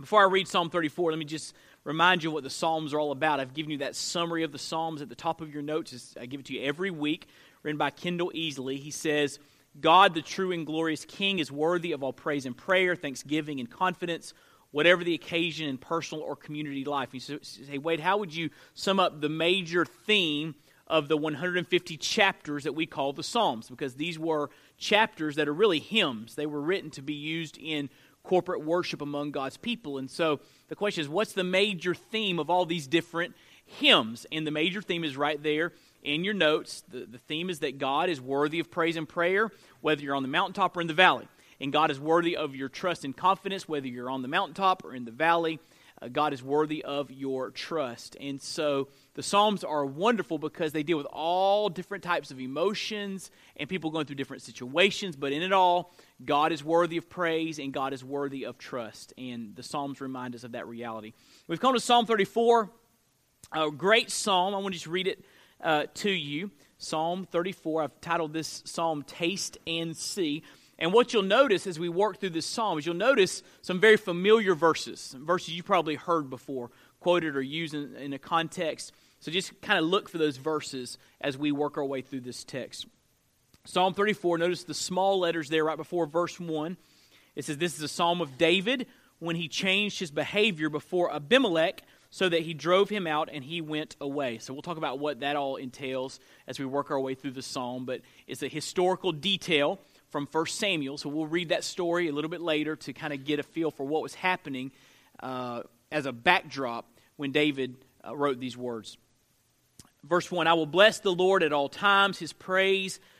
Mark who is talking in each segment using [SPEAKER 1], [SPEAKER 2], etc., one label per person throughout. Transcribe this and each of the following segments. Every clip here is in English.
[SPEAKER 1] Before I read Psalm 34, let me just remind you what the Psalms are all about. I've given you that summary of the Psalms at the top of your notes. I give it to you every week, written by Kendell Easley. He says, God, the true and glorious King, is worthy of all praise and prayer, thanksgiving and confidence, whatever the occasion in personal or community life. You say, Wade, how would you sum up the major theme of the 150 chapters that we call the Psalms? Because these were chapters that are really hymns. They were written to be used in corporate worship among God's people. And so the question is, what's the major theme of all these different hymns? And the major theme is right there in your notes. The, the theme is that God is worthy of praise and prayer, whether you're on the mountaintop or in the valley. And God is worthy of your trust and confidence, whether you're on the mountaintop or in the valley. Uh, God is worthy of your trust. And so the Psalms are wonderful because they deal with all different types of emotions and people going through different situations. But in it all, God is worthy of praise and God is worthy of trust. And the Psalms remind us of that reality. We've come to Psalm 34, a great psalm. I want to just read it uh, to you. Psalm 34. I've titled this psalm Taste and See. And what you'll notice as we work through this psalm is you'll notice some very familiar verses, verses you probably heard before, quoted or used in, in a context. So just kind of look for those verses as we work our way through this text. Psalm 34, notice the small letters there right before verse 1. It says, This is a psalm of David when he changed his behavior before Abimelech so that he drove him out and he went away. So we'll talk about what that all entails as we work our way through the psalm, but it's a historical detail from 1 Samuel. So we'll read that story a little bit later to kind of get a feel for what was happening uh, as a backdrop when David uh, wrote these words. Verse 1 I will bless the Lord at all times, his praise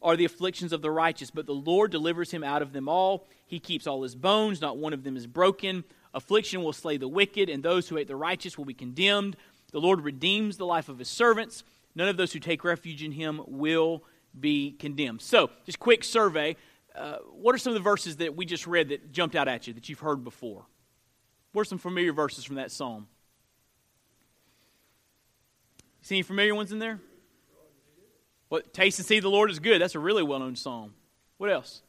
[SPEAKER 1] are the afflictions of the righteous, but the Lord delivers him out of them all. He keeps all his bones, not one of them is broken. Affliction will slay the wicked, and those who hate the righteous will be condemned. The Lord redeems the life of his servants. None of those who take refuge in him will be condemned. So, just quick survey. Uh, what are some of the verses that we just read that jumped out at you that you've heard before? What are some familiar verses from that psalm? See any familiar ones in there? What taste and see the Lord is good. That's a really well known psalm. What else?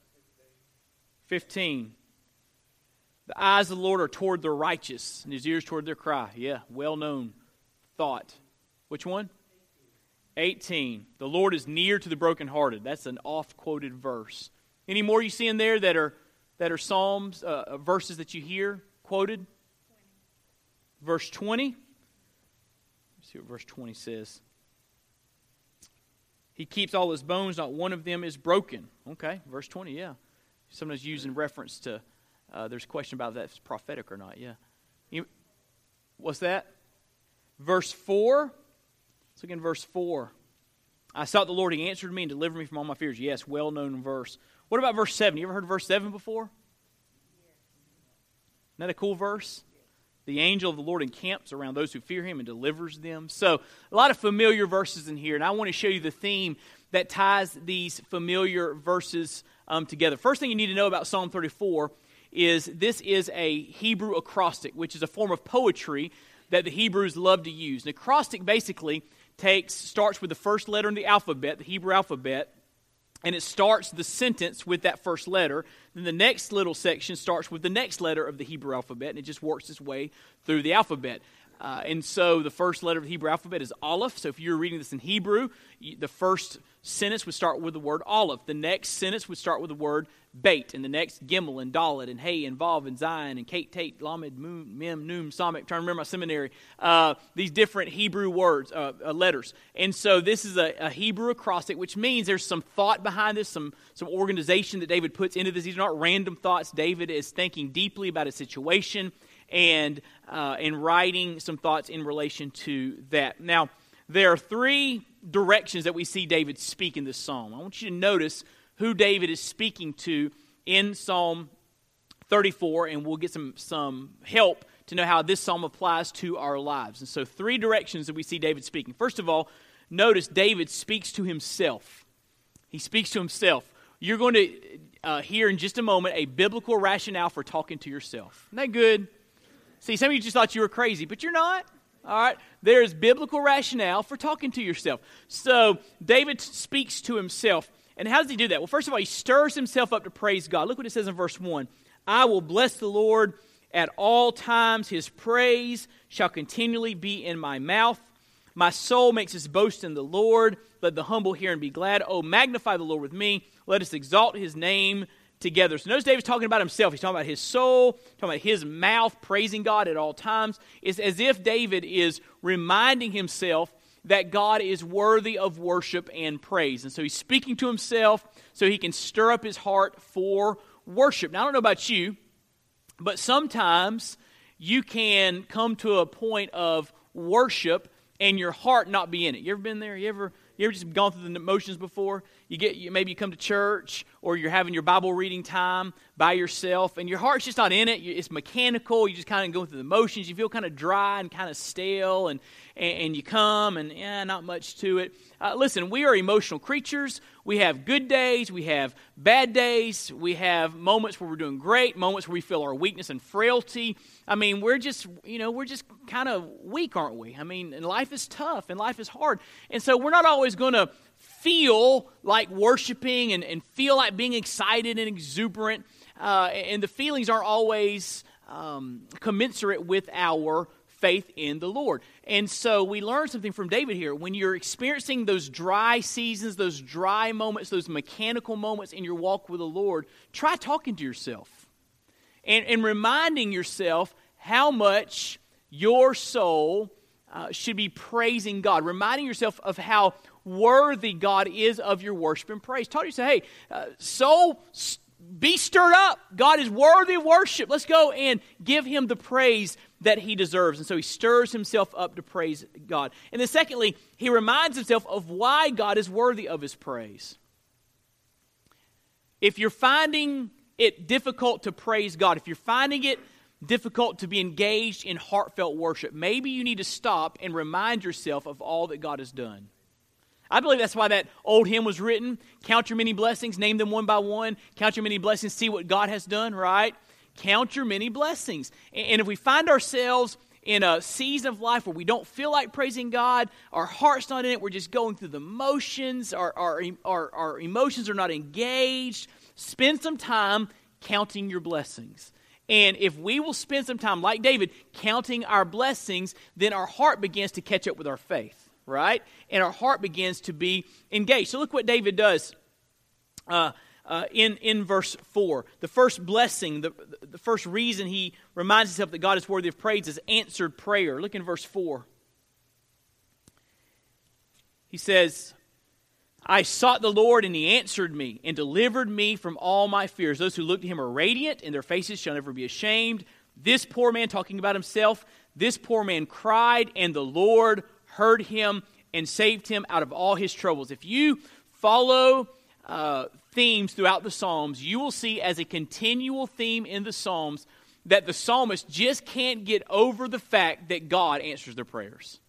[SPEAKER 1] 15. The eyes of the Lord are toward the righteous, and his ears toward their cry. Yeah, well known thought. Which one? 18. The Lord is near to the brokenhearted. That's an oft quoted verse. Any more you see in there that are, that are Psalms, uh, uh verses that you hear quoted? 20. Verse 20. Let's see what verse 20 says. He keeps all his bones, not one of them is broken. Okay, verse 20, yeah. Sometimes used in reference to uh, there's a question about if that's prophetic or not. Yeah. You, what's that? Verse 4. Let's look in verse 4. I sought the Lord, He answered me and delivered me from all my fears. Yes, well known verse. What about verse 7? You ever heard verse 7 before? Isn't that a cool verse? The angel of the Lord encamps around those who fear him and delivers them. So, a lot of familiar verses in here, and I want to show you the theme that ties these familiar verses um, together. First thing you need to know about Psalm 34 is this is a Hebrew acrostic, which is a form of poetry that the Hebrews love to use. An acrostic basically takes starts with the first letter in the alphabet, the Hebrew alphabet, and it starts the sentence with that first letter. Then the next little section starts with the next letter of the Hebrew alphabet, and it just works its way through the alphabet. Uh, and so the first letter of the Hebrew alphabet is Aleph. So if you're reading this in Hebrew, the first sentence would start with the word Aleph. The next sentence would start with the word Bait. And the next Gimel and Dalet and Hey and Vav and Zayin and Kate, Tate, Lamed, Mem, Nun, Samekh. Trying to remember my seminary. Uh, these different Hebrew words, uh, uh, letters. And so this is a, a, Hebrew acrostic, which means there's some thought behind this, some, some organization that David puts into this. These are not random thoughts. David is thinking deeply about a situation and, uh, and writing some thoughts in relation to that. Now, there are three directions that we see David speak in this psalm. I want you to notice who David is speaking to in Psalm 34, and we'll get some, some help to know how this psalm applies to our lives. And so, three directions that we see David speaking. First of all, notice David speaks to himself. He speaks to himself. You're going to uh, hear in just a moment a biblical rationale for talking to yourself. Isn't that good? See, some of you just thought you were crazy, but you're not. All right? There's biblical rationale for talking to yourself. So, David speaks to himself. And how does he do that? Well, first of all, he stirs himself up to praise God. Look what it says in verse 1 I will bless the Lord at all times, his praise shall continually be in my mouth. My soul makes its boast in the Lord. Let the humble hear and be glad. Oh, magnify the Lord with me. Let us exalt his name together. So notice David's talking about himself. He's talking about his soul, talking about his mouth praising God at all times. It's as if David is reminding himself that God is worthy of worship and praise. And so he's speaking to himself so he can stir up his heart for worship. Now, I don't know about you, but sometimes you can come to a point of worship and your heart not be in it. You ever been there? You ever you ever just gone through the motions before? You get you, maybe you come to church or you're having your Bible reading time by yourself, and your heart's just not in it. It's mechanical. You just kind of go through the motions. You feel kind of dry and kind of stale, and and, and you come and yeah, not much to it. Uh, listen, we are emotional creatures. We have good days, we have bad days, we have moments where we're doing great, moments where we feel our weakness and frailty. I mean, we're just, you know, we're just kind of weak, aren't we? I mean, and life is tough and life is hard. And so we're not always going to feel like worshiping and, and feel like being excited and exuberant. Uh, and the feelings aren't always um, commensurate with our faith in the Lord. And so we learn something from David here. When you're experiencing those dry seasons, those dry moments, those mechanical moments in your walk with the Lord, try talking to yourself and, and reminding yourself how much your soul uh, should be praising God, reminding yourself of how worthy God is of your worship and praise. Talk to yourself, hey, uh, soul, be stirred up. God is worthy of worship. Let's go and give him the praise that he deserves. And so he stirs himself up to praise God. And then, secondly, he reminds himself of why God is worthy of his praise. If you're finding it difficult to praise God, if you're finding it difficult to be engaged in heartfelt worship, maybe you need to stop and remind yourself of all that God has done. I believe that's why that old hymn was written. Count your many blessings, name them one by one. Count your many blessings, see what God has done, right? Count your many blessings. And if we find ourselves in a season of life where we don't feel like praising God, our heart's not in it, we're just going through the motions, our, our, our, our emotions are not engaged, spend some time counting your blessings. And if we will spend some time, like David, counting our blessings, then our heart begins to catch up with our faith, right? And our heart begins to be engaged. So look what David does. Uh, uh, in, in verse 4. The first blessing, the, the first reason he reminds himself that God is worthy of praise is answered prayer. Look in verse 4. He says, I sought the Lord, and he answered me and delivered me from all my fears. Those who look to him are radiant, and their faces shall never be ashamed. This poor man, talking about himself, this poor man cried, and the Lord heard him and saved him out of all his troubles. If you follow uh, themes throughout the Psalms, you will see as a continual theme in the Psalms that the psalmist just can't get over the fact that God answers their prayers.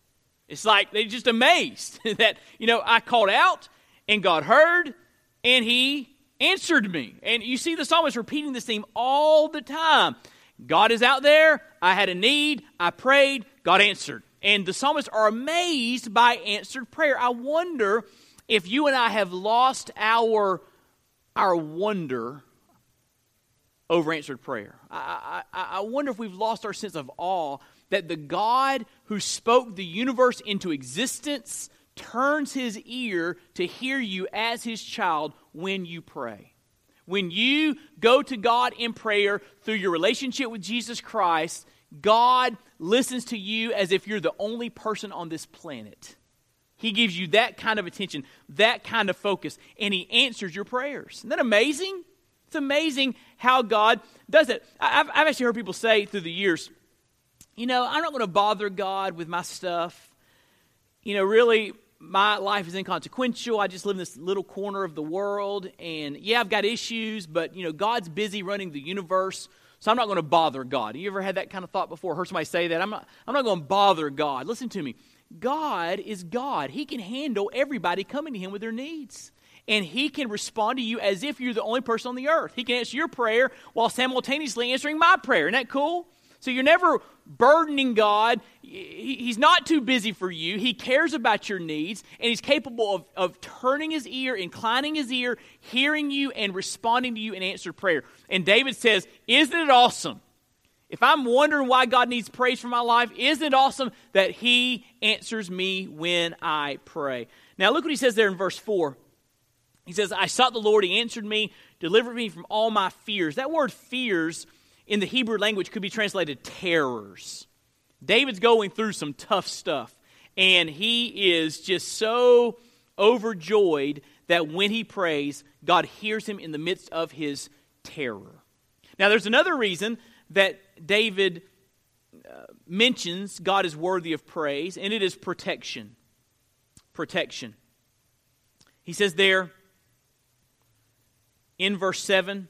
[SPEAKER 1] It's like they're just amazed that, you know, I called out and God heard and he answered me. And you see the psalmist repeating this theme all the time. God is out there. I had a need. I prayed. God answered. And the psalmists are amazed by answered prayer. I wonder if you and I have lost our, our wonder over answered prayer. I, I, I wonder if we've lost our sense of awe that the God who spoke the universe into existence turns his ear to hear you as his child when you pray. When you go to God in prayer through your relationship with Jesus Christ, God listens to you as if you're the only person on this planet. He gives you that kind of attention, that kind of focus, and He answers your prayers. Isn't that amazing? It's amazing how God does it. I've, I've actually heard people say through the years, you know, I'm not going to bother God with my stuff. You know, really, my life is inconsequential. I just live in this little corner of the world. And yeah, I've got issues, but, you know, God's busy running the universe. So I'm not going to bother God. You ever had that kind of thought before? Heard somebody say that? I'm not, I'm not going to bother God. Listen to me. God is God. He can handle everybody coming to Him with their needs. And He can respond to you as if you're the only person on the earth. He can answer your prayer while simultaneously answering my prayer. Isn't that cool? So you're never burdening God. He's not too busy for you. He cares about your needs, and He's capable of, of turning His ear, inclining His ear, hearing you, and responding to you in answered prayer. And David says, Isn't it awesome? If I'm wondering why God needs praise for my life, isn't it awesome that He answers me when I pray? Now, look what He says there in verse 4. He says, I sought the Lord, He answered me, delivered me from all my fears. That word fears in the Hebrew language could be translated terrors. David's going through some tough stuff, and he is just so overjoyed that when he prays, God hears him in the midst of his terror. Now, there's another reason that David uh, mentions God is worthy of praise, and it is protection. Protection. He says there in verse 7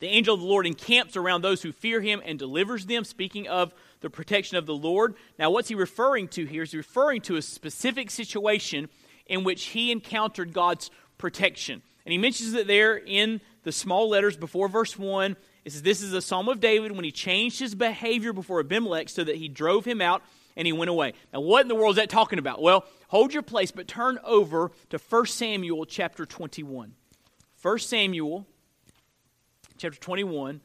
[SPEAKER 1] the angel of the Lord encamps around those who fear him and delivers them. Speaking of the protection of the Lord. Now, what's he referring to here? He's referring to a specific situation in which he encountered God's protection. And he mentions it there in the small letters before verse 1. It says, This is a psalm of David when he changed his behavior before Abimelech so that he drove him out and he went away. Now, what in the world is that talking about? Well, hold your place, but turn over to 1 Samuel chapter 21. 1 Samuel chapter 21.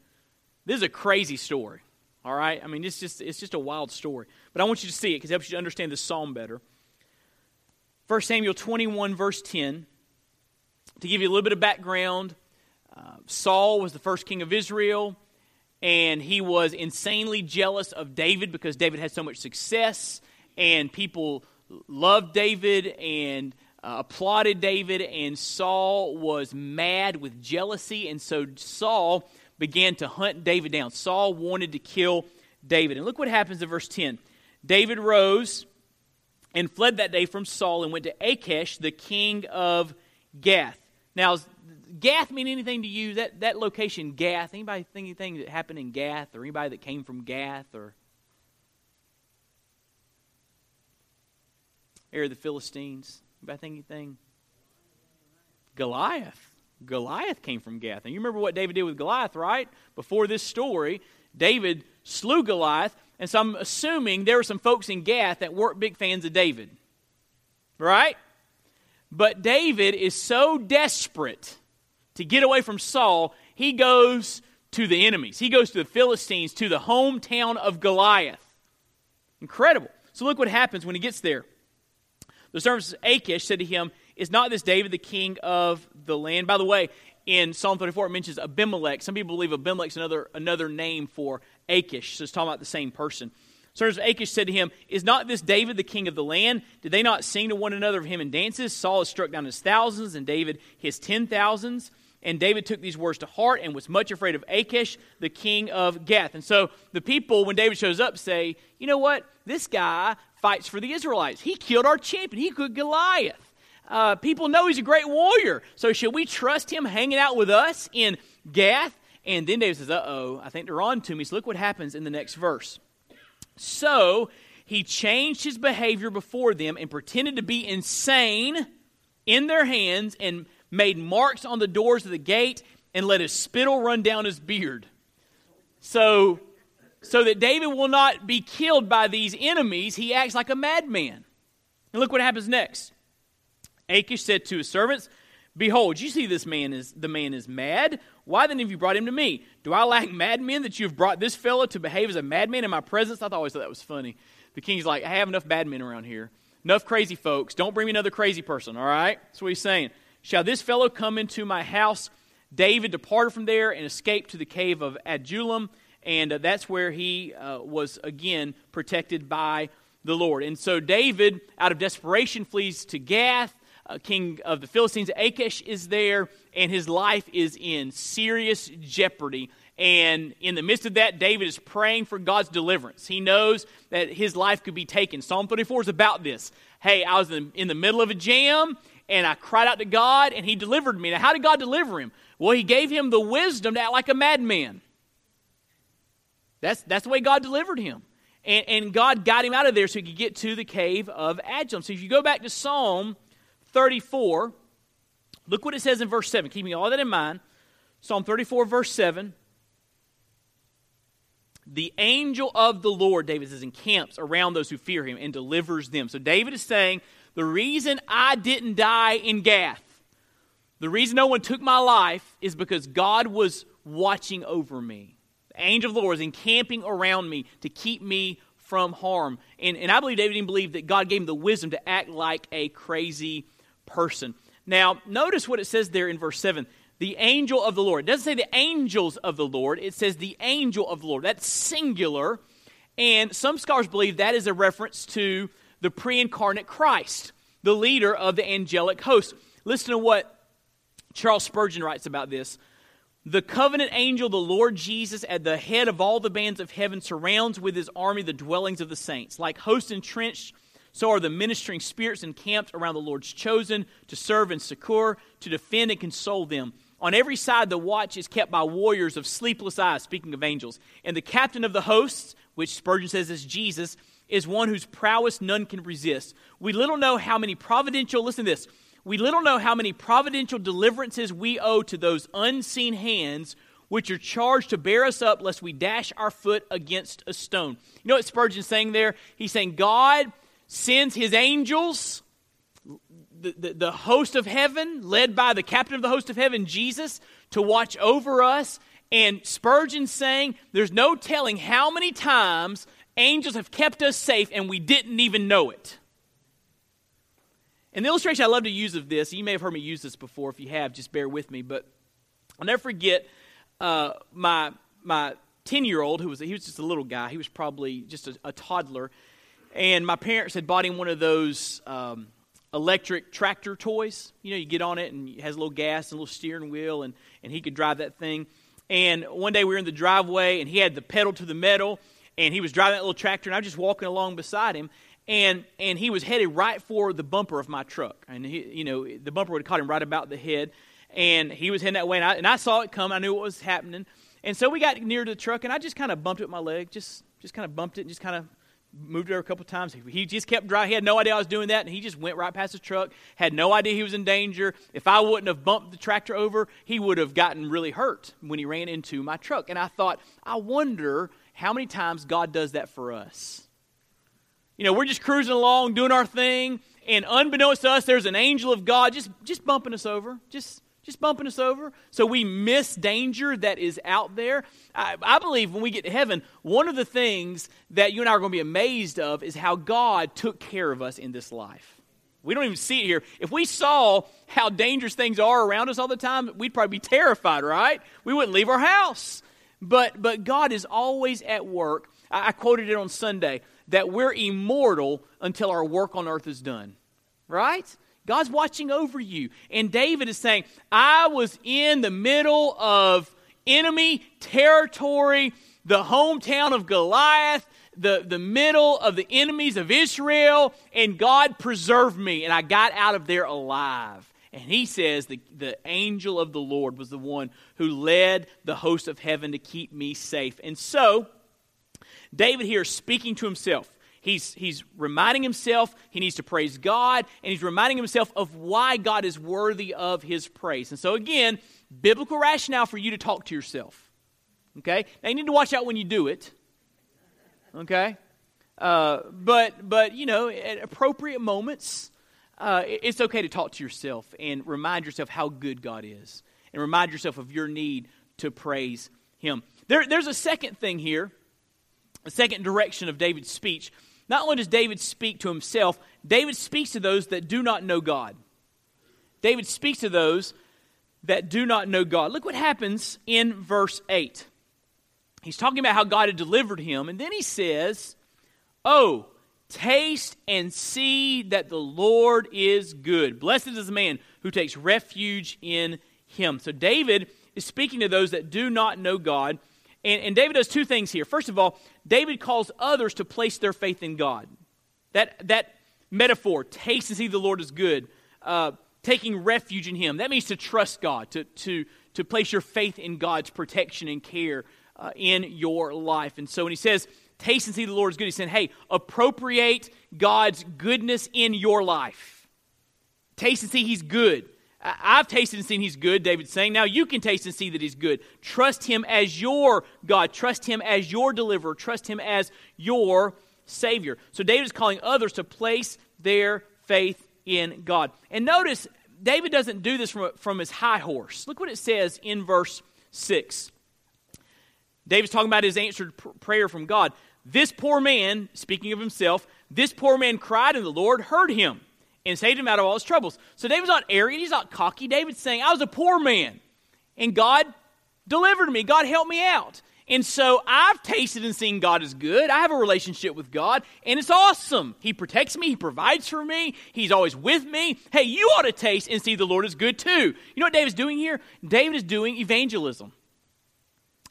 [SPEAKER 1] This is a crazy story. All right? I mean, it's just, it's just a wild story. But I want you to see it because it helps you to understand the psalm better. 1 Samuel 21, verse 10. To give you a little bit of background, uh, Saul was the first king of Israel, and he was insanely jealous of David because David had so much success, and people loved David and uh, applauded David, and Saul was mad with jealousy, and so Saul began to hunt David down. Saul wanted to kill David. And look what happens in verse 10. David rose and fled that day from Saul and went to Achish, the king of Gath. Now, Gath mean anything to you? That, that location, Gath, anybody think anything that happened in Gath or anybody that came from Gath or area of the Philistines? Anybody anything? Goliath. Goliath came from Gath. And you remember what David did with Goliath, right? Before this story, David slew Goliath. And so I'm assuming there were some folks in Gath that weren't big fans of David. Right? But David is so desperate to get away from Saul, he goes to the enemies. He goes to the Philistines, to the hometown of Goliath. Incredible. So look what happens when he gets there. The servants of Achish said to him, Is not this David the king of the land? By the way, in Psalm 34, it mentions Abimelech. Some people believe Abimelech's another, another name for Achish, so it's talking about the same person. Servants of Achish said to him, Is not this David the king of the land? Did they not sing to one another of him in dances? Saul has struck down his thousands, and David his ten thousands. And David took these words to heart and was much afraid of Achish, the king of Gath. And so the people, when David shows up, say, You know what? This guy fights for the Israelites. He killed our champion, he killed Goliath. Uh, people know he's a great warrior. So should we trust him hanging out with us in Gath? And then David says, Uh oh, I think they're on to me. So look what happens in the next verse. So he changed his behavior before them and pretended to be insane in their hands and made marks on the doors of the gate and let his spittle run down his beard. So so that David will not be killed by these enemies, he acts like a madman. And look what happens next. Achish said to his servants, Behold, you see this man is the man is mad. Why then have you brought him to me? Do I lack madmen that you have brought this fellow to behave as a madman in my presence? I always oh, thought that was funny. The king's like, I have enough bad men around here. Enough crazy folks. Don't bring me another crazy person, all right? That's what he's saying. Shall this fellow come into my house? David departed from there and escaped to the cave of Adullam, and uh, that's where he uh, was again protected by the Lord. And so David, out of desperation, flees to Gath. Uh, king of the Philistines, Achish, is there, and his life is in serious jeopardy. And in the midst of that, David is praying for God's deliverance. He knows that his life could be taken. Psalm 34 is about this. Hey, I was in, in the middle of a jam, and I cried out to God, and he delivered me. Now, how did God deliver him? Well, he gave him the wisdom to act like a madman. That's, that's the way God delivered him. And, and God got him out of there so he could get to the cave of Adullam. So if you go back to Psalm 34, look what it says in verse 7. Keeping all that in mind, Psalm 34, verse 7. The angel of the Lord, David says, encamps around those who fear him and delivers them. So David is saying, The reason I didn't die in Gath, the reason no one took my life is because God was watching over me. The angel of the Lord is encamping around me to keep me from harm. And, and I believe David didn't believe that God gave him the wisdom to act like a crazy person. Now, notice what it says there in verse 7 the angel of the Lord. It doesn't say the angels of the Lord, it says the angel of the Lord. That's singular. And some scholars believe that is a reference to the pre incarnate Christ, the leader of the angelic host. Listen to what Charles Spurgeon writes about this. The covenant angel, the Lord Jesus, at the head of all the bands of heaven, surrounds with his army the dwellings of the saints. Like hosts entrenched so are the ministering spirits encamped around the Lord's chosen to serve and succor, to defend and console them. On every side, the watch is kept by warriors of sleepless eyes, speaking of angels. And the captain of the hosts, which Spurgeon says is Jesus, is one whose prowess none can resist. We little know how many providential, listen to this, we little know how many providential deliverances we owe to those unseen hands which are charged to bear us up lest we dash our foot against a stone. You know what Spurgeon's saying there? He's saying God sends his angels, the, the, the, host of heaven, led by the captain of the host of heaven, Jesus, to watch over us. And Spurgeon saying, there's no telling how many times angels have kept us safe and we didn't even know it. And the illustration I love to use of this, you may have heard me use this before. If you have, just bear with me. But I'll never forget uh, my my ten year old who was he was just a little guy. He was probably just a, a toddler, and my parents had bought him one of those um, electric tractor toys. You know, you get on it and it has a little gas and a little steering wheel, and, and he could drive that thing. And one day we were in the driveway, and he had the pedal to the metal, and he was driving that little tractor, and I was just walking along beside him, and and he was headed right for the bumper of my truck, and he, you know, the bumper would have caught him right about the head, and he was heading that way, and I, and I saw it come. I knew what was happening, and so we got near to the truck, and I just kind of bumped it with my leg, just just kind of bumped it, and just kind of moved there a couple times. He just kept driving. He had no idea I was doing that, and he just went right past the truck. Had no idea he was in danger. If I wouldn't have bumped the tractor over, he would have gotten really hurt when he ran into my truck. And I thought, I wonder how many times God does that for us. You know, we're just cruising along, doing our thing, and unbeknownst to us, there's an angel of God just just bumping us over, just just bumping us over. So we miss danger that is out there. I, I, believe when we get to heaven, one of the things that you and I are going to be amazed of is how God took care of us in this life. We don't even see it here. If we saw how dangerous things are around us all the time, we'd probably be terrified, right? We wouldn't leave our house. But, but God is always at work. I, I quoted it on Sunday that we're immortal until our work on earth is done, right? God's watching over you. And David is saying, I was in the middle of enemy territory, the hometown of Goliath, the, the middle of the enemies of Israel, and God preserved me, and I got out of there alive. And he says the, the angel of the Lord was the one who led the host of heaven to keep me safe. And so, David here is speaking to himself. He's, he's reminding himself he needs to praise God, and he's reminding himself of why God is worthy of his praise. And so, again, biblical rationale for you to talk to yourself. Okay? Now, you need to watch out when you do it. Okay? Uh, but, but, you know, at appropriate moments, uh, it's okay to talk to yourself and remind yourself how good God is and remind yourself of your need to praise Him. There, there's a second thing here, a second direction of David's speech. Not only does David speak to himself, David speaks to those that do not know God. David speaks to those that do not know God. Look what happens in verse 8. He's talking about how God had delivered him, and then he says, Oh, taste and see that the Lord is good. Blessed is the man who takes refuge in him. So David is speaking to those that do not know God. And, and David does two things here. First of all, David calls others to place their faith in God. That, that metaphor, taste and see the Lord is good, uh, taking refuge in him, that means to trust God, to, to, to place your faith in God's protection and care uh, in your life. And so when he says, taste and see the Lord is good, he's saying, hey, appropriate God's goodness in your life. Taste and see he's good. I've tasted and seen he's good, David's saying. Now you can taste and see that he's good. Trust him as your God. Trust him as your deliverer. Trust him as your Savior. So David is calling others to place their faith in God. And notice, David doesn't do this from, from his high horse. Look what it says in verse 6. David's talking about his answered pr- prayer from God. This poor man, speaking of himself, this poor man cried, and the Lord heard him and saved him out of all his troubles. So David's not arrogant, he's not cocky. David's saying, I was a poor man, and God delivered me, God helped me out. And so I've tasted and seen God is good. I have a relationship with God, and it's awesome. He protects me, He provides for me, He's always with me. Hey, you ought to taste and see the Lord is good too. You know what David's doing here? David is doing evangelism.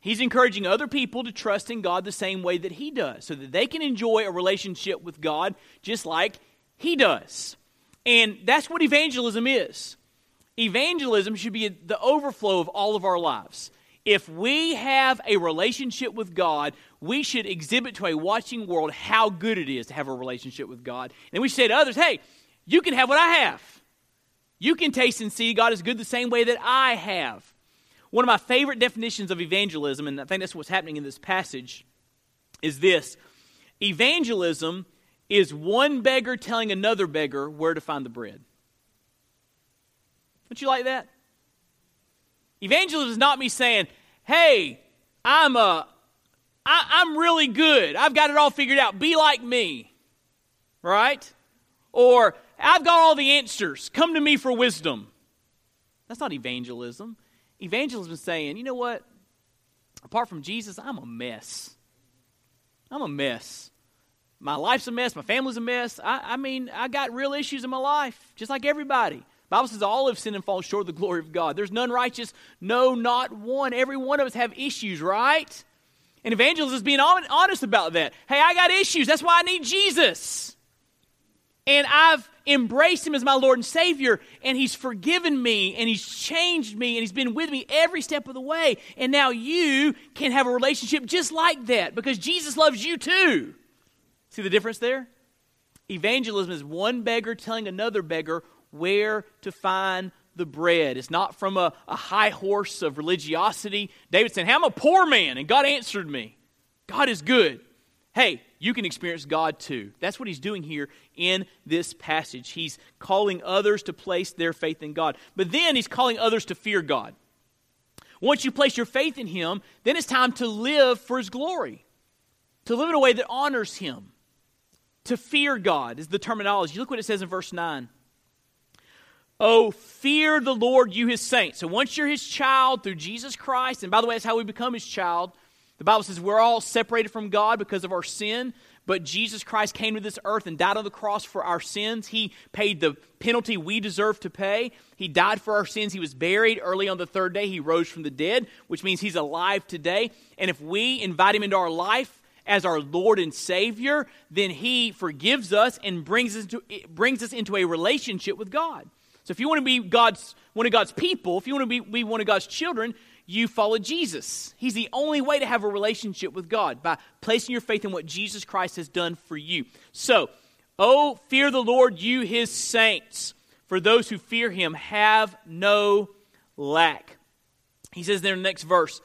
[SPEAKER 1] He's encouraging other people to trust in God the same way that he does, so that they can enjoy a relationship with God just like he does. And that's what evangelism is. Evangelism should be the overflow of all of our lives. If we have a relationship with God, we should exhibit to a watching world how good it is to have a relationship with God. And we say to others, hey, you can have what I have. You can taste and see God is good the same way that I have. One of my favorite definitions of evangelism, and I think that's what's happening in this passage, is this Evangelism is one beggar telling another beggar where to find the bread. Don't you like that? Evangelism is not me saying, hey, I'm a I, I'm really good. I've got it all figured out. Be like me. Right? Or I've got all the answers. Come to me for wisdom. That's not evangelism. Evangelism is saying, you know what? Apart from Jesus, I'm a mess. I'm a mess. My life's a mess. My family's a mess. I, I mean, I got real issues in my life, just like everybody. Bible says all have sinned and fall short of the glory of God. There's none righteous, no, not one. Every one of us have issues, right? And evangelism is being honest about that. Hey, I got issues. That's why I need Jesus. And I've embraced him as my Lord and Savior, and he's forgiven me, and he's changed me, and he's been with me every step of the way. And now you can have a relationship just like that because Jesus loves you too. See the difference there? Evangelism is one beggar telling another beggar where to find the bread. It's not from a, a high horse of religiosity. David said, hey, I'm a poor man, and God answered me. God is good. Hey, you can experience God too. That's what he's doing here in this passage. He's calling others to place their faith in God. But then he's calling others to fear God. Once you place your faith in him, then it's time to live for his glory, to live in a way that honors him. To fear God is the terminology. Look what it says in verse 9. Oh, fear the Lord, you his saints. So once you're his child through Jesus Christ, and by the way, that's how we become his child. The Bible says we're all separated from God because of our sin, but Jesus Christ came to this earth and died on the cross for our sins. He paid the penalty we deserve to pay. He died for our sins. He was buried early on the third day. He rose from the dead, which means he's alive today. And if we invite him into our life, as our Lord and Savior, then He forgives us and brings us, to, brings us into a relationship with God. So if you want to be God's, one of God's people, if you want to be, be one of God's children, you follow Jesus. He's the only way to have a relationship with God by placing your faith in what Jesus Christ has done for you. So, oh, fear the Lord, you his saints, for those who fear him have no lack. He says there in the next verse,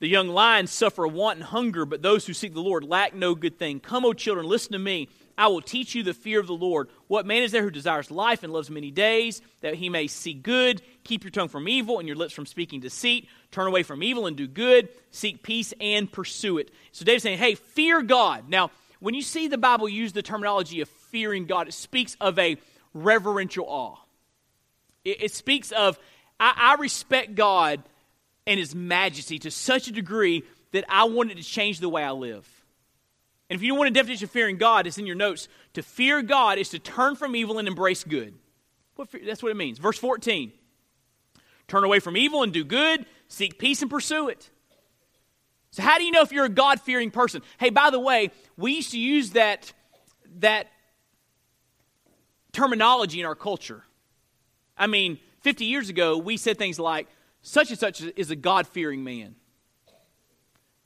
[SPEAKER 1] the young lions suffer want and hunger, but those who seek the Lord lack no good thing. Come, O children, listen to me. I will teach you the fear of the Lord. What man is there who desires life and loves many days, that he may see good? Keep your tongue from evil and your lips from speaking deceit. Turn away from evil and do good. Seek peace and pursue it. So David's saying, hey, fear God. Now, when you see the Bible use the terminology of fearing God, it speaks of a reverential awe. It, it speaks of, I, I respect God and His majesty to such a degree that I wanted to change the way I live. And if you want a definition of fearing God, it's in your notes. To fear God is to turn from evil and embrace good. That's what it means. Verse 14 Turn away from evil and do good, seek peace and pursue it. So, how do you know if you're a God fearing person? Hey, by the way, we used to use that, that terminology in our culture. I mean, 50 years ago, we said things like, such and such is a God fearing man.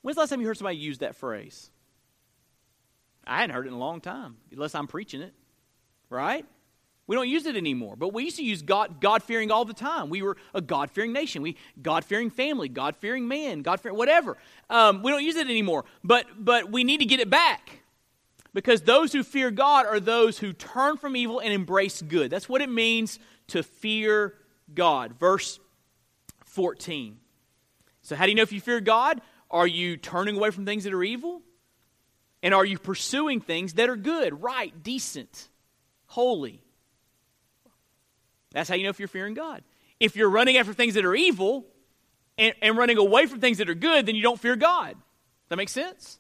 [SPEAKER 1] When's the last time you heard somebody use that phrase? I hadn't heard it in a long time, unless I'm preaching it, right? We don't use it anymore, but we used to use God God fearing all the time. We were a God fearing nation, we God fearing family, God fearing man, God fearing whatever. Um, we don't use it anymore, but but we need to get it back because those who fear God are those who turn from evil and embrace good. That's what it means to fear God. Verse 14. So, how do you know if you fear God? Are you turning away from things that are evil? And are you pursuing things that are good, right, decent, holy? That's how you know if you're fearing God. If you're running after things that are evil and, and running away from things that are good, then you don't fear God. That makes sense?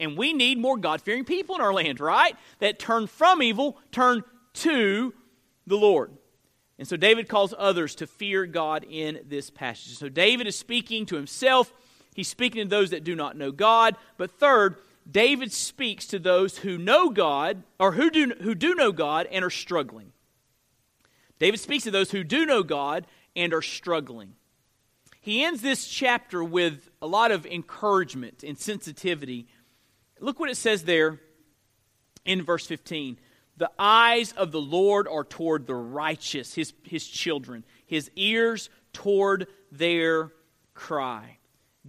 [SPEAKER 1] And we need more God fearing people in our land, right? That turn from evil, turn to the Lord. And so David calls others to fear God in this passage. So David is speaking to himself, he's speaking to those that do not know God. But third, David speaks to those who know God, or who do, who do know God and are struggling. David speaks to those who do know God and are struggling. He ends this chapter with a lot of encouragement and sensitivity Look what it says there in verse 15. The eyes of the Lord are toward the righteous, his, his children, his ears toward their cry.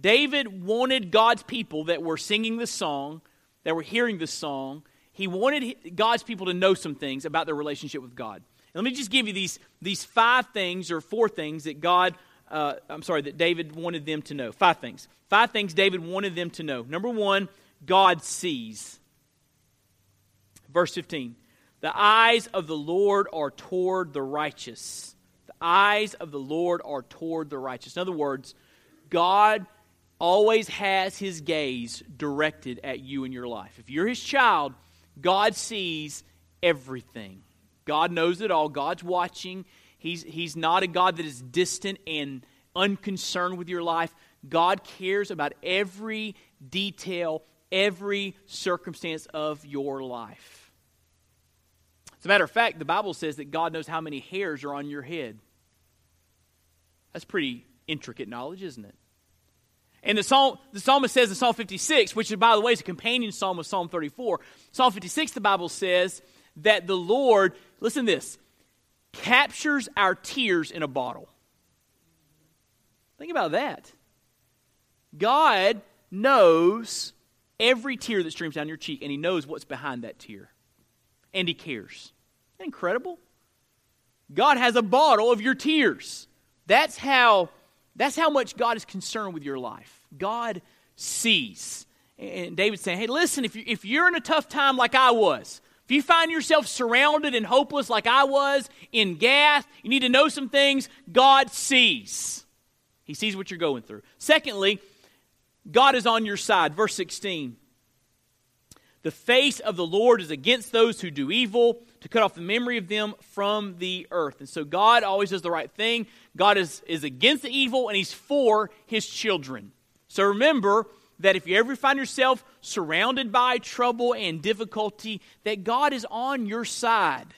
[SPEAKER 1] David wanted God's people that were singing the song, that were hearing the song, he wanted God's people to know some things about their relationship with God. And let me just give you these, these five things or four things that God, uh, I'm sorry, that David wanted them to know. Five things. Five things David wanted them to know. Number one, God sees. Verse 15 The eyes of the Lord are toward the righteous. The eyes of the Lord are toward the righteous. In other words, God always has his gaze directed at you in your life. If you're his child, God sees everything. God knows it all. God's watching. He's, he's not a God that is distant and unconcerned with your life. God cares about every detail every circumstance of your life. A matter of fact, the Bible says that God knows how many hairs are on your head. That's pretty intricate knowledge, isn't it? And the, psalm, the psalmist says in Psalm 56, which, by the way, is a companion psalm of Psalm 34. Psalm 56, the Bible says that the Lord, listen to this, captures our tears in a bottle. Think about that. God knows every tear that streams down your cheek, and He knows what's behind that tear. And He cares. Incredible. God has a bottle of your tears. That's how, that's how much God is concerned with your life. God sees. And David's saying, hey, listen, if, you, if you're in a tough time like I was, if you find yourself surrounded and hopeless like I was in Gath, you need to know some things. God sees. He sees what you're going through. Secondly, God is on your side. Verse 16. The face of the Lord is against those who do evil, to cut off the memory of them from the earth. And so God always does the right thing. God is, is against the evil, and He's for His children. So remember that if you ever find yourself surrounded by trouble and difficulty, that God is on your side.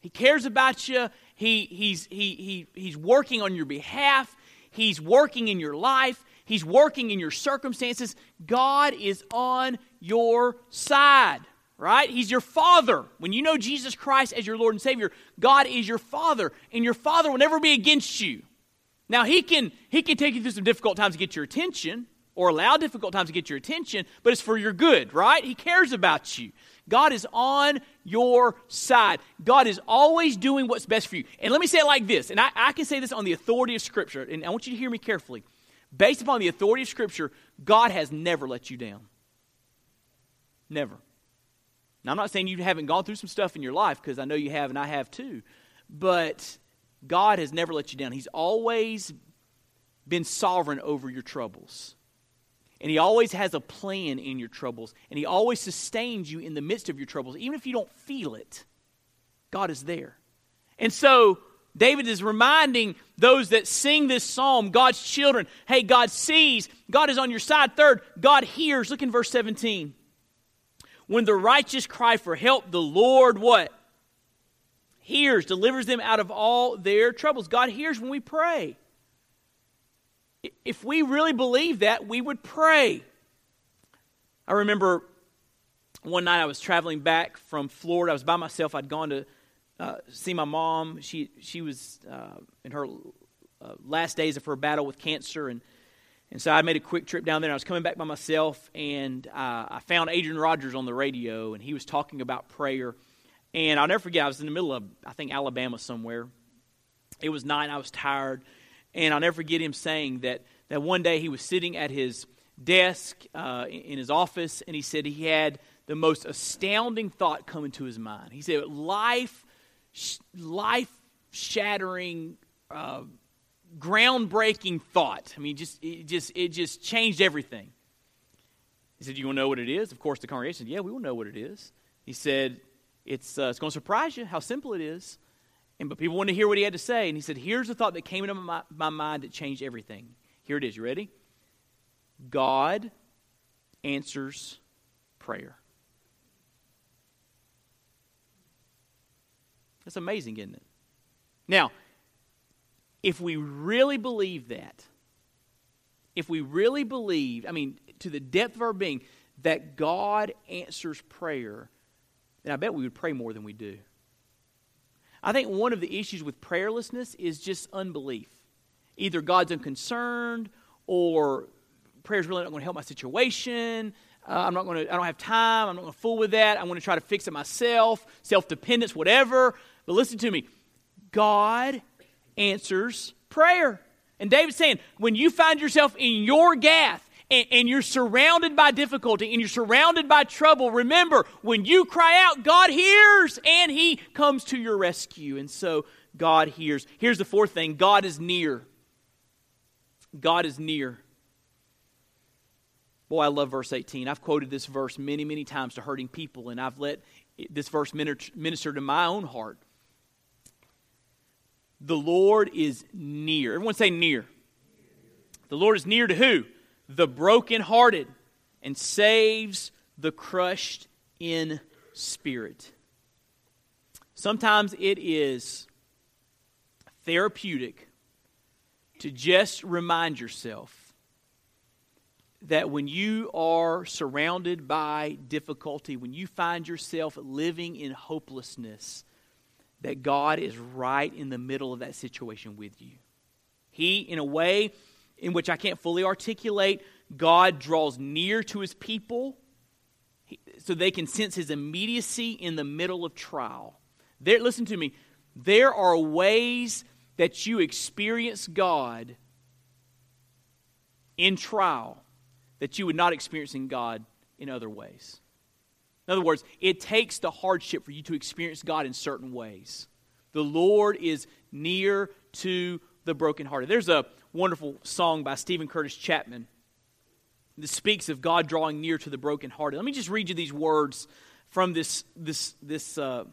[SPEAKER 1] He cares about you. He, he's, he, he, he's working on your behalf. He's working in your life. He's working in your circumstances. God is on your side, right? He's your Father. When you know Jesus Christ as your Lord and Savior, God is your Father, and your Father will never be against you. Now, He can, he can take you through some difficult times to get your attention, or allow difficult times to get your attention, but it's for your good, right? He cares about you. God is on your side. God is always doing what's best for you. And let me say it like this, and I, I can say this on the authority of Scripture, and I want you to hear me carefully. Based upon the authority of Scripture, God has never let you down. Never. Now, I'm not saying you haven't gone through some stuff in your life, because I know you have, and I have too, but God has never let you down. He's always been sovereign over your troubles. And He always has a plan in your troubles. And He always sustains you in the midst of your troubles. Even if you don't feel it, God is there. And so, David is reminding those that sing this psalm, God's children, hey, God sees, God is on your side. Third, God hears. Look in verse 17. When the righteous cry for help, the Lord what? Hears, delivers them out of all their troubles. God hears when we pray. If we really believe that, we would pray. I remember one night I was traveling back from Florida. I was by myself. I'd gone to uh, see my mom. She she was uh, in her uh, last days of her battle with cancer, and and so I made a quick trip down there. And I was coming back by myself, and uh, I found Adrian Rogers on the radio, and he was talking about prayer. And I'll never forget. I was in the middle of I think Alabama somewhere. It was night. I was tired. And I'll never forget him saying that, that one day he was sitting at his desk uh, in his office and he said he had the most astounding thought come into his mind. He said, life, life shattering, uh, groundbreaking thought. I mean, just, it, just, it just changed everything. He said, You want to know what it is? Of course, the congregation said, Yeah, we will know what it is. He said, It's, uh, it's going to surprise you how simple it is. And, but people wanted to hear what he had to say. And he said, Here's the thought that came into my, my mind that changed everything. Here it is. You ready? God answers prayer. That's amazing, isn't it? Now, if we really believe that, if we really believe, I mean, to the depth of our being, that God answers prayer, then I bet we would pray more than we do. I think one of the issues with prayerlessness is just unbelief. Either God's unconcerned or prayer's really not going to help my situation. Uh, I'm not going to, I don't have time. I'm not going to fool with that. I'm going to try to fix it myself, self dependence, whatever. But listen to me God answers prayer. And David's saying, when you find yourself in your Gath, and, and you're surrounded by difficulty and you're surrounded by trouble, remember, when you cry out, God hears and He comes to your rescue. And so God hears. Here's the fourth thing God is near. God is near. Boy, I love verse 18. I've quoted this verse many, many times to hurting people, and I've let this verse minister to my own heart. The Lord is near. Everyone say near. The Lord is near to who? the brokenhearted and saves the crushed in spirit. Sometimes it is therapeutic to just remind yourself that when you are surrounded by difficulty, when you find yourself living in hopelessness, that God is right in the middle of that situation with you. He, in a way, in which I can't fully articulate, God draws near to his people so they can sense his immediacy in the middle of trial. There, listen to me. There are ways that you experience God in trial that you would not experience in God in other ways. In other words, it takes the hardship for you to experience God in certain ways. The Lord is near to the brokenhearted. There's a wonderful song by Steven Curtis Chapman that speaks of God drawing near to the brokenhearted. Let me just read you these words from this, this, this, uh,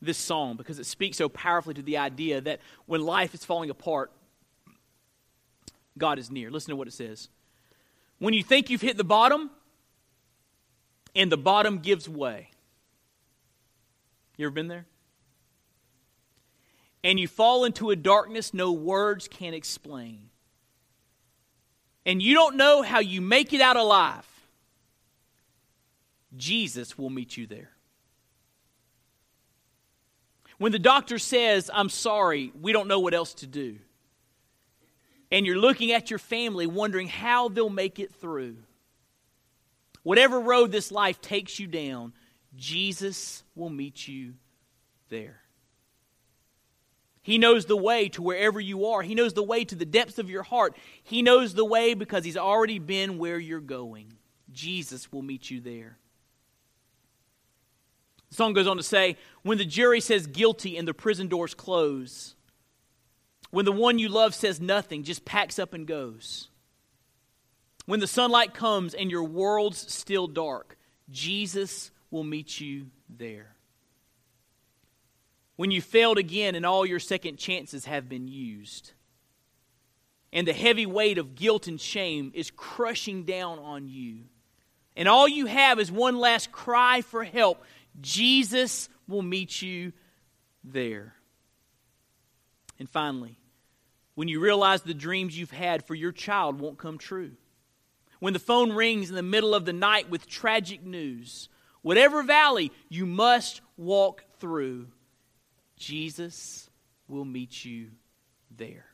[SPEAKER 1] this song because it speaks so powerfully to the idea that when life is falling apart, God is near. Listen to what it says. When you think you've hit the bottom and the bottom gives way. You ever been there? And you fall into a darkness no words can explain and you don't know how you make it out alive, Jesus will meet you there. When the doctor says, I'm sorry, we don't know what else to do, and you're looking at your family wondering how they'll make it through. Whatever road this life takes you down, Jesus will meet you there. He knows the way to wherever you are. He knows the way to the depths of your heart. He knows the way because He's already been where you're going. Jesus will meet you there. The song goes on to say when the jury says guilty and the prison doors close, when the one you love says nothing, just packs up and goes, when the sunlight comes and your world's still dark, Jesus will meet you there. When you failed again and all your second chances have been used, and the heavy weight of guilt and shame is crushing down on you, and all you have is one last cry for help, Jesus will meet you there. And finally, when you realize the dreams you've had for your child won't come true, when the phone rings in the middle of the night with tragic news, whatever valley you must walk through, Jesus will meet you there.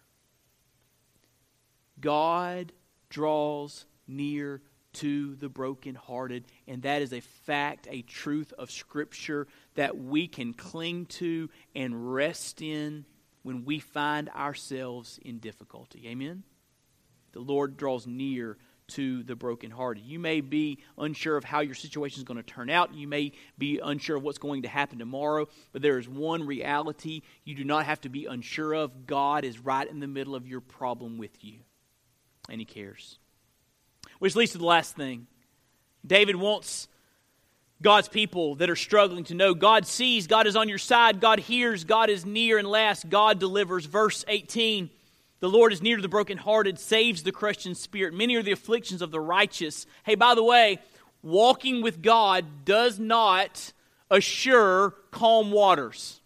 [SPEAKER 1] God draws near to the brokenhearted. And that is a fact, a truth of Scripture that we can cling to and rest in when we find ourselves in difficulty. Amen? The Lord draws near to the brokenhearted. You may be unsure of how your situation is going to turn out. You may be unsure of what's going to happen tomorrow, but there is one reality you do not have to be unsure of. God is right in the middle of your problem with you, and He cares. Which leads to the last thing. David wants God's people that are struggling to know God sees, God is on your side, God hears, God is near, and last, God delivers. Verse 18 The Lord is near to the brokenhearted, saves the crushed spirit. Many are the afflictions of the righteous. Hey, by the way, walking with God does not assure calm waters.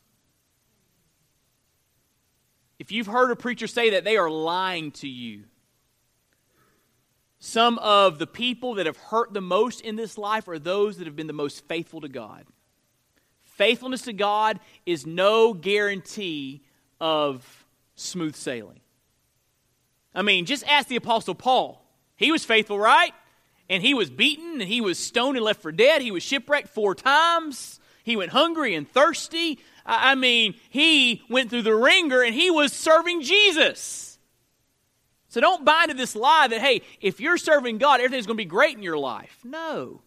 [SPEAKER 1] If you've heard a preacher say that, they are lying to you. Some of the people that have hurt the most in this life are those that have been the most faithful to God. Faithfulness to God is no guarantee of smooth sailing. I mean, just ask the Apostle Paul. He was faithful, right? And he was beaten and he was stoned and left for dead. He was shipwrecked four times. He went hungry and thirsty. I mean, he went through the ringer and he was serving Jesus. So don't buy into this lie that, hey, if you're serving God, everything's going to be great in your life. No,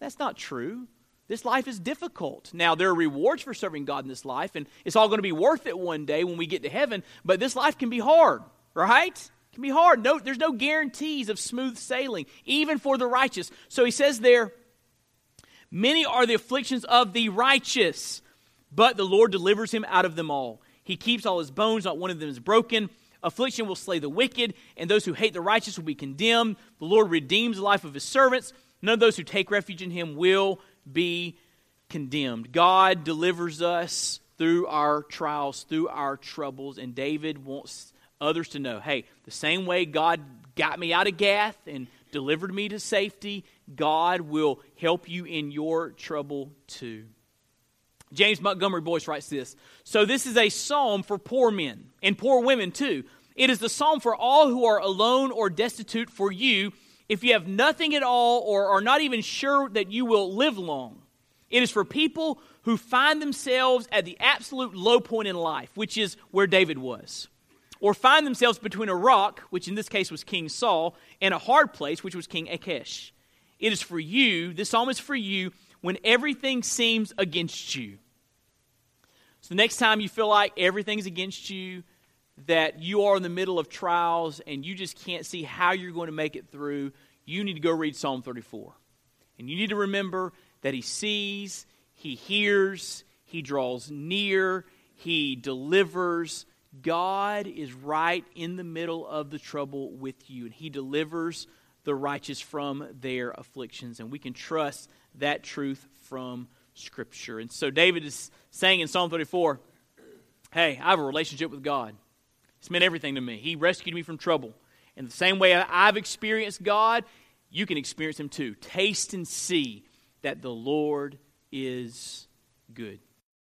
[SPEAKER 1] that's not true. This life is difficult. Now, there are rewards for serving God in this life, and it's all going to be worth it one day when we get to heaven, but this life can be hard, right? Can be hard. No, there's no guarantees of smooth sailing, even for the righteous. So he says there, Many are the afflictions of the righteous, but the Lord delivers him out of them all. He keeps all his bones, not one of them is broken. Affliction will slay the wicked, and those who hate the righteous will be condemned. The Lord redeems the life of his servants. None of those who take refuge in him will be condemned. God delivers us through our trials, through our troubles, and David wants others to know hey, the same way God got me out of Gath and delivered me to safety, God will help you in your trouble too. James Montgomery Boice writes this So, this is a psalm for poor men and poor women too. It is the psalm for all who are alone or destitute for you, if you have nothing at all or are not even sure that you will live long. It is for people who find themselves at the absolute low point in life, which is where David was, or find themselves between a rock, which in this case was King Saul, and a hard place, which was King Achish. It is for you, this psalm is for you when everything seems against you. So the next time you feel like everything's against you, that you are in the middle of trials and you just can't see how you're going to make it through, you need to go read Psalm 34. And you need to remember that He sees, He hears, He draws near, He delivers. God is right in the middle of the trouble with you, and He delivers the righteous from their afflictions. And we can trust that truth from Scripture. And so David is saying in Psalm 34 Hey, I have a relationship with God. It's meant everything to me. He rescued me from trouble. In the same way I've experienced God, you can experience Him too. Taste and see that the Lord is good.